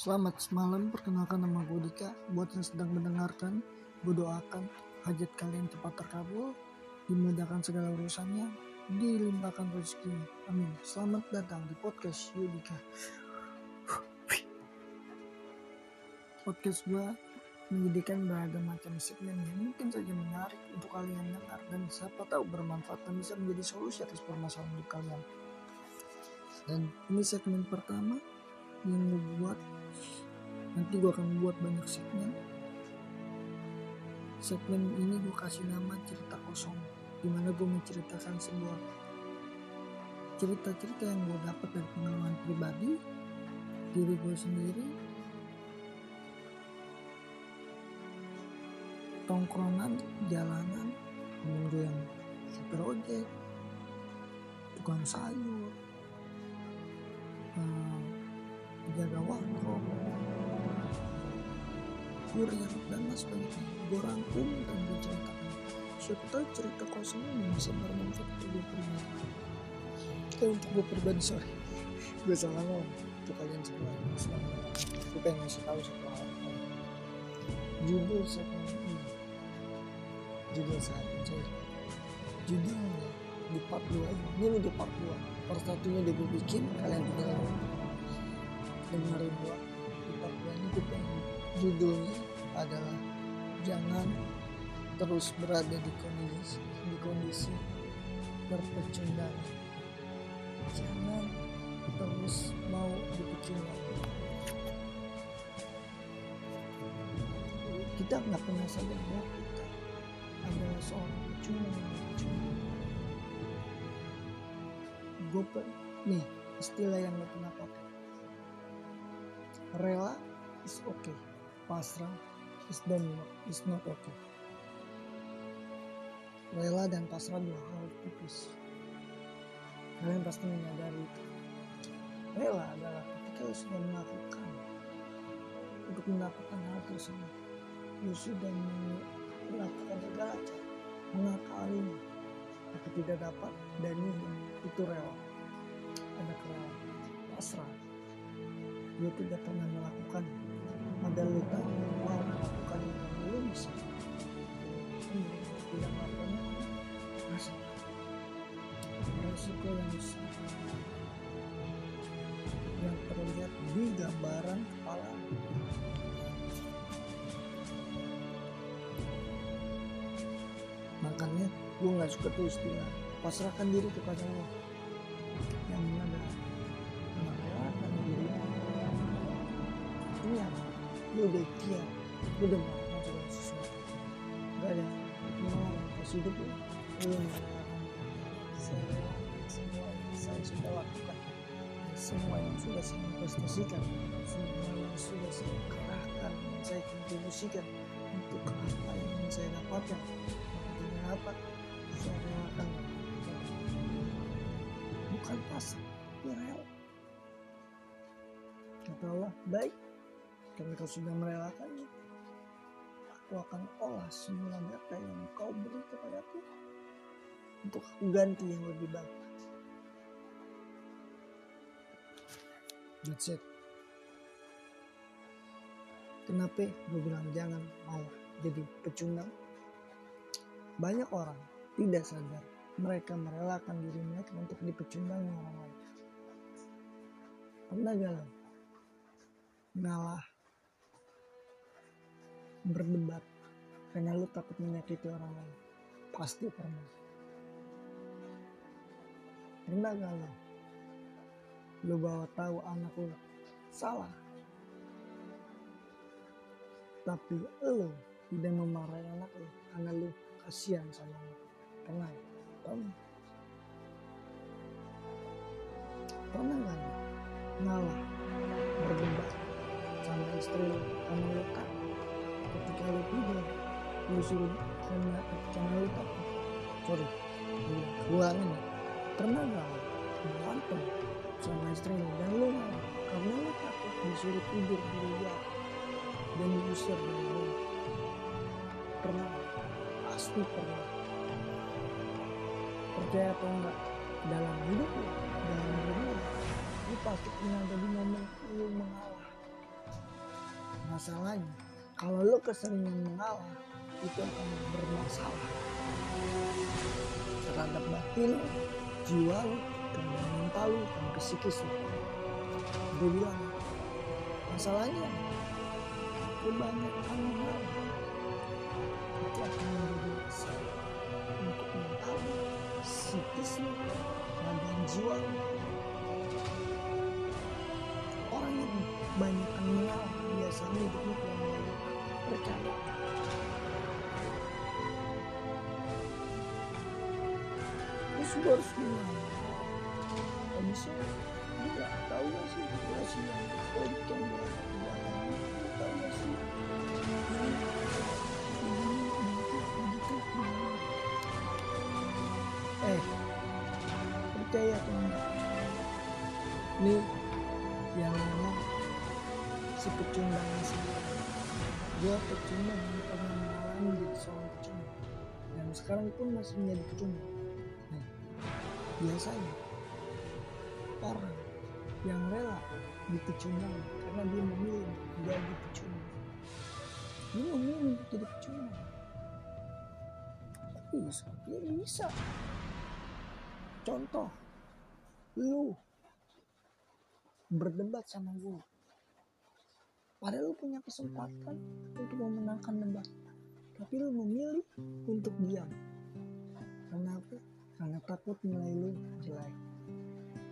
Selamat semalam, perkenalkan nama gue Dika. Buat yang sedang mendengarkan, gue doakan hajat kalian cepat terkabul, dimudahkan segala urusannya, dilimpahkan rezeki. Amin. Selamat datang di podcast Yudika. Podcast gue menyediakan beragam macam segmen yang mungkin saja menarik untuk kalian dengar dan siapa tahu bermanfaat dan bisa menjadi solusi atas permasalahan kalian. Dan ini segmen pertama yang gue buat nanti gue akan buat banyak segmen. Segmen ini gue kasih nama cerita kosong di mana gue menceritakan sebuah cerita-cerita yang gue dapat dari pengalaman pribadi diri gue sendiri tongkrongan jalanan menunggu yang super ojek tukang sayur hmm, jaga warkop. Kurir dan mas sebagainya gue rangkum dan gue ceritakan siapa tahu cerita kosong ini bisa bermanfaat untuk gue pribadi eh untuk gue pribadi sorry. Gue salah ngomong. Untuk kalian semua gue pengen ngasih tahu satu hal. Judul segmen ini judul saat coy judulnya di part 2 ini udah part 2 part satunya udah gue bikin kalian tinggal dengerin gua di part 2 ini gue judulnya adalah jangan terus berada di kondisi di kondisi berpecundang jangan terus mau dipecundang. Kita nggak pernah sadar bahwa kita adalah seorang pecundang. Gue nih istilah yang gak pernah pakai rela is okay. Pasrah is dan is not okay. Rela dan pasrah dua hal tipis. Kalian pasti menyadari itu. Rela adalah ketika lu sudah melakukan untuk mendapatkan hal tersebut. Lu sudah melakukan segala cara mengakalinya. Tapi tidak dapat dan itu rela. Ada kerelaan pasrah lu tidak pernah melakukan ada lu tahu mau melakukan yang lu bisa tidak melakukannya rasa resiko yang yang terlihat di gambaran kepala. Makanya gue nggak suka tuh istilah pasrahkan diri kepada Allah lu udah ikhtiar lu udah melakukan segala sesuatu. Gak ada. Mau atas hidup lu lu merelakan saya semua yang saya sudah lakukan. Semua yang sudah saya investasikan semua yang sudah saya kerahkan yang saya kontribusikan untuk apa yang saya dapatkan tidak dapat saya relakan bukan pasang tapi rela kata Allah baik karena kau sudah merelakannya aku akan olah semua data yang kau beri kepadaku untuk aku ganti yang lebih baik that's it kenapa gue bilang jangan mau jadi pecundang banyak orang tidak sadar mereka merelakan diri mereka untuk dipecundangi orang lain. Pernah lo? Ngalah. Berdebat. Karena lu takut menyakiti orang lain. Pasti pernah. Pernah gak lo? Lu bawa tahu anak lu salah. Tapi lu tidak memarahi anak lu karena lu kasihan sama lu. Pernah ya? Pernah. Pernah nggak ngalah berdebat sama istri lu karena lu takut ketika lu lu suruh karena karena lu takut sorry ulangin ya pernah nggak lu sama istri lu? Dan lu karena lu takut disuruh tidur di luar dan diusir dari rumah pernah pasti pernah. Percaya atau enggak dalam hidup lu dalam hidup lu pasti pernah ada di momen lu mengalah. Masalahnya kalau lo keseringan mengalah itu akan bermasalah terhadap batin jiwa lo, terhadap mental lo, dan psikis lo. Dia bilang, masalahnya kebanyakan mengalah itu akan menjadi masalah untuk mental psikis lo, dan jiwa lo. Orang yang banyak mengalah biasanya hidupnya kurang percaya. Terus gue harus gimana? Bisa gue gak tau gak sih? Situasi yang yang gue alami tau gak sih? Eh percaya atau enggak? Nih yang ngomong si pecundang sih gue pecundang yang pernah mengalami jadi seorang pecundang dan sekarang pun masih menjadi pecundang nah, biasanya orang yang rela dipecundang karena dia memilih menjadi pecundang dia memilih untuk jadi pecundang kok bisa dia bisa. Contoh lu berdebat sama gue padahal lu punya kesempatan untuk memenangkan debat tapi lu memilih untuk diam. Karena apa karena takut nilai lu jelek.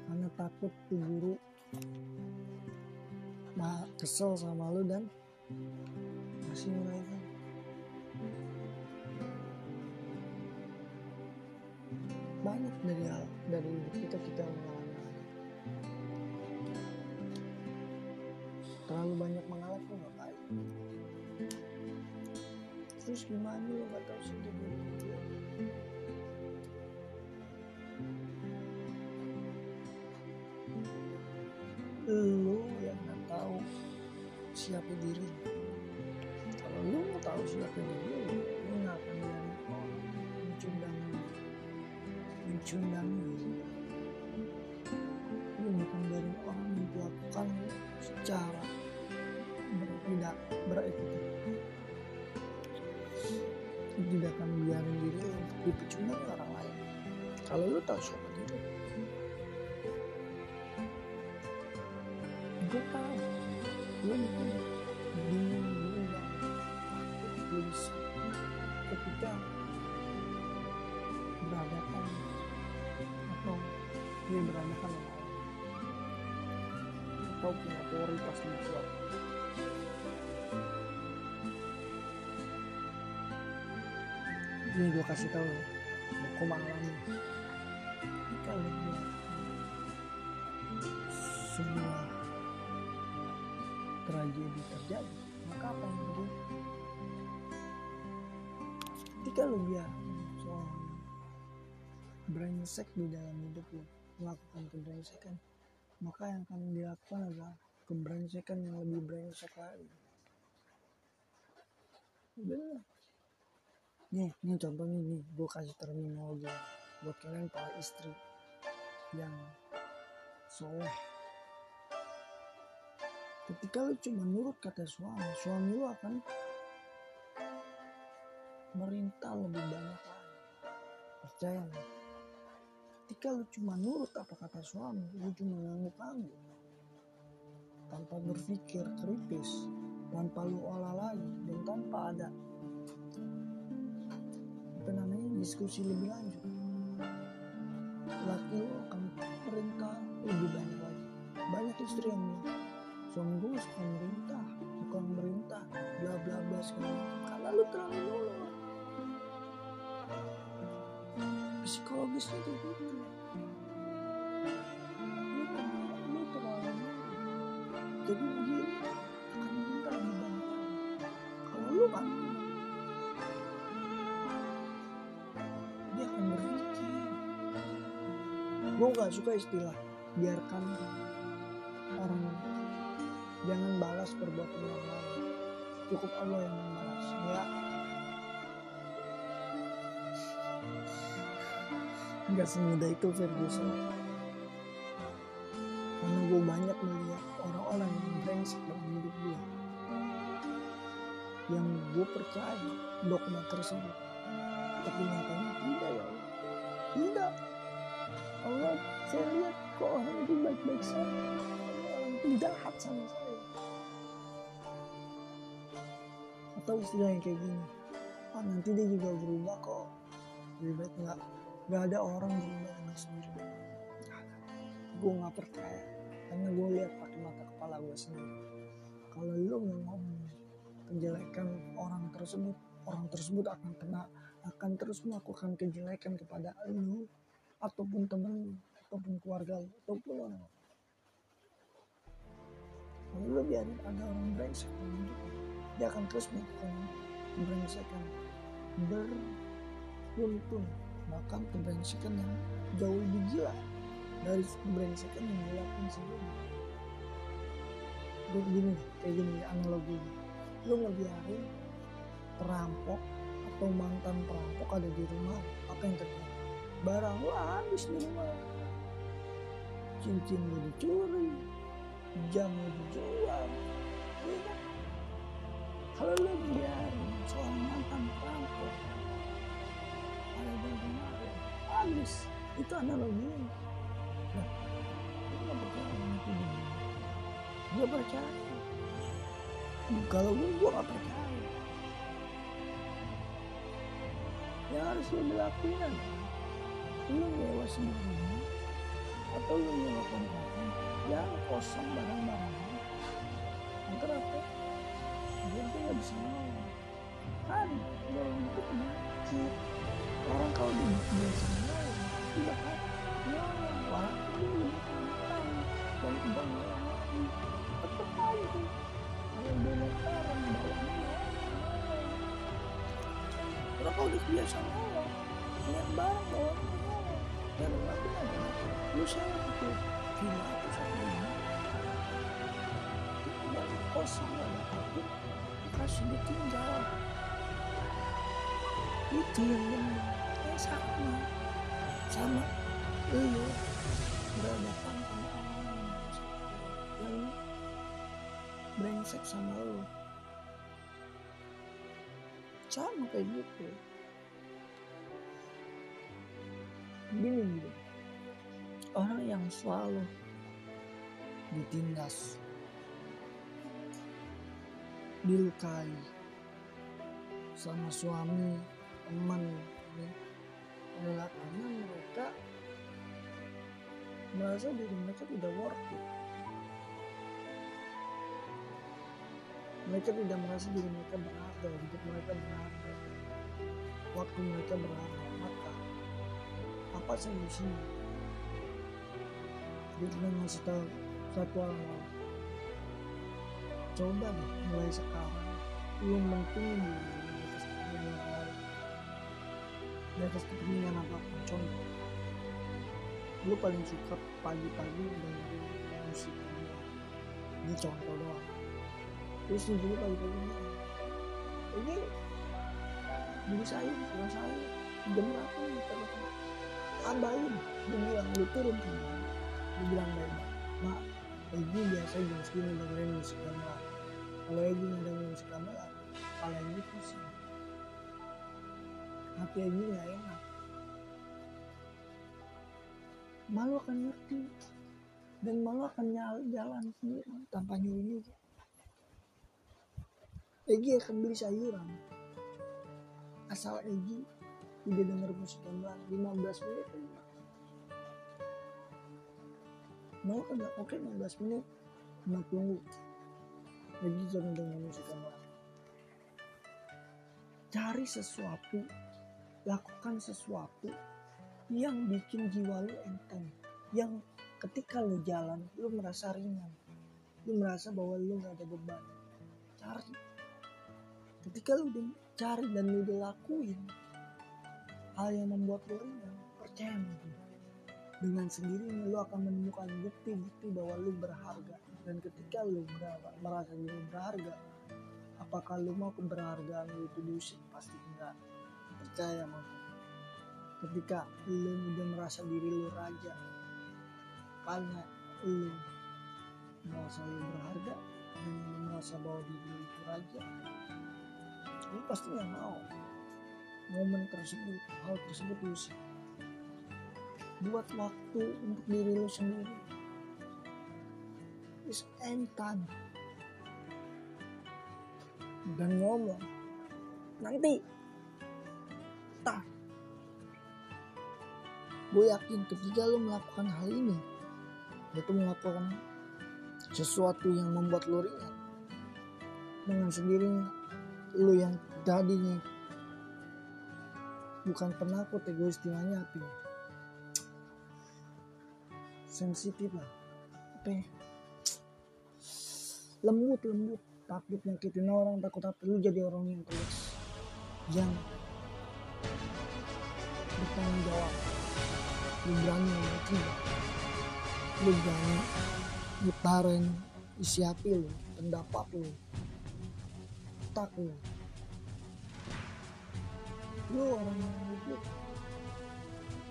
Karena takut tuh guru mah kesel sama lu dan masih nilai lu. Banyak dari hal dari hidup kita kita mengalami terlalu banyak gimana lo sih dia dulu lo yang nggak tahu siapa diri. Kalau lo mau tahu siapa diri lo nggak akan biarin orang mencundang mencundang lo akan biarin orang memperlakukan lo secara tidak beretika tidak akan biarin diri lo untuk dipecundang orang lain. Kalau lo tahu siapa diri lo. gue tahu lo mungkin bingung lo nggak takut gelisah ketika berhadapan atau dia berhadapan orang. Atau punya di luar ini gue kasih tahu ya. Aku mengalami kalau gue semua tragedi terjadi maka apa yang terjadi ketika lu biar seorang brengsek di dalam hidup lu melakukan kebrengsekan maka yang akan dilakukan adalah kebrengsekan yang lebih brengsek lagi. Bener nih nih contohnya nih gue kasih terminologi buat kalian para istri yang soleh. Ketika lu cuma nurut kata suami suami lu akan merintah lebih banyak lagi. Percaya ketika lu cuma nurut apa kata suami lu cuma ngangguk-ngangguk tanpa berpikir kritis tanpa lu olah lagi dan tanpa ada diskusi lebih lanjut. Laki lu akan perintah lebih banyak lagi. Banyak istri yang bilang suami gue suka merintah merintah bla bla bla segala karena lu terlalu nurut psikologisnya kayak gitu. Lu terlalu jadi gue gak suka istilah biarkan orang jangan balas perbuatan orang lain. Cukup Allah yang membalas ya. Nggak semudah itu Ferguson. Karena gue banyak melihat orang-orang yang brengsek dalam hidup gue yang gue percaya dogma tersebut tapi nyatanya tidak ya. Tidak Allah saya lihat kok orang itu baik-baik saja. Orang itu jahat sama saya. Atau istilahnya kayak gini oh nanti dia juga berubah kok. Lebih baik nggak nggak ada orang berubah dengan sendiri. Gue nggak percaya karena gue lihat pakai mata kepala gue sendiri. Kalau lo yang ngomong kejelekan orang tersebut orang tersebut akan kena akan terus melakukan kejelekan kepada lo ataupun temen lu ataupun keluarga lu ataupun orang kalau lo biarin ada orang brengsek dia akan terus melakukan kebrengsekan beruntun bahkan kebrengsekan yang jauh lebih gila dari kebrengsekan yang dilakukan sebelumnya. Gini kayak gini analogi lu ngebiarin perampok atau mantan perampok ada di rumah apa yang terjadi barang lu habis di rumah. Cincin lu dicuri jam lu dijual ya kan? kalau lu biarin seorang mantan perampok ada lu, habis. Itu analoginya nah lu gak percaya itu gue percaya. Kalau gue gue gak percaya. Yang harus lo dilakuin lu nyewa rumah atau lu nyewa kontrakan yang kosong barang-barang. Agar apa? Dia tuh gak bisa nolong kan nolong itu orang kalau di biasa nolong tidak nolong walaupun dan tetap aja. Kalau orang biasa lihat barang dan aku ada lu salah itu gila itu satu ini. Itu yang kosong ada takut dikasih ditinggal itu yang benar ya sama sama lu berhadapan sama orang. Yang brengsek sama lu. Sama kayak gitu gini gitu orang yang selalu ditindas dilukai sama suami teman ya, karena mereka merasa diri mereka tidak worth it. Mereka tidak merasa diri mereka berharga hidup mereka berharga waktu mereka berharga apa solusinya dia cuma ngasih tahu satu hal. Coba deh mulai sekarang. Lu mentingin diri di atas kepentingan orang lain. Di atas kepentingan apa pun contoh lu paling suka pagi-pagi dengerin musik ini contoh doang. Terus nih dulu pagi-pagi? Ini dulu saya kalau saya jam berapa nih tambahin. Dia bilang lu turun ke mana? Dia bilang baik mak Egi biasa jam segini dengerin musik gamelan kalau Egi dengerin musik gamelan kepala Egi pusing hati Egi gak enak. Malu akan ngerti. Dan malu akan nyala jalan sendiri tanpa nyuruh juga. Egi akan beli sayuran. Asal Egi udah denger musik gamelan 15 menit aja mau kan nggak oke 15 menit. Mau tunggu. Lagi jangan dengan musik gamelan cari sesuatu. Lakukan sesuatu yang bikin jiwa lu enteng. Yang ketika lu jalan lu merasa ringan. Lu merasa bahwa lu gak ada beban. Cari. Ketika lu cari dan lu udah lakuin hal yang membuat lu ringan percaya sama gue dengan sendirinya lu akan menemukan bukti-bukti bahwa lu berharga. Dan ketika lu merasa diri berharga apakah lu mau keberhargaan lu itu diusik pasti enggak. Percaya sama gue ketika lu udah merasa diri lu raja karena lu merasa lu berharga dan lu merasa bahwa diri lu itu raja lu pasti nggak mau momen tersebut hal tersebut diusir buat waktu untuk diri lu sendiri. Is time dan ngomong nanti. Tak gue yakin ketika lo melakukan hal ini yaitu melakukan sesuatu yang membuat lo ringan. Dengan sendirinya lo yang tadinya bukan penakut egois istilahnya apa ya? sensitif lah. Apa ya? lembut lembut. Takut nyakitin orang takut apa. Lu jadi orang yang tulis yang bertanggung jawab. Lu berani memiliki lu berani ngutarin isi hati lu pendapat lu. Tak lu lu orang yang hidup.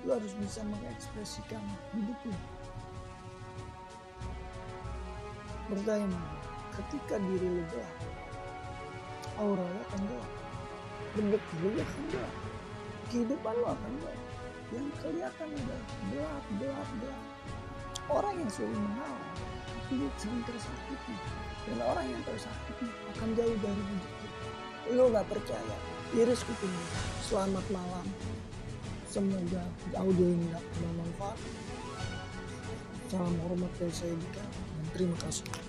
Lu harus bisa mengekspresikan hidup lu berdaya ketika diri lu gelap aura lu akan gelap. Bentuk lu akan gelap. Kehidupan lu akan gelap. Yang kelihatan udah gelap gelap gelap. Orang yang selalu mengalah itu sering tersakiti. Dan orang yang tersakiti akan jauh dari rezeki lu gak percaya iris kuping selamat malam. Semoga audio ini dapat bermanfaat. Salam hormat dari saya Dika. Dan terima kasih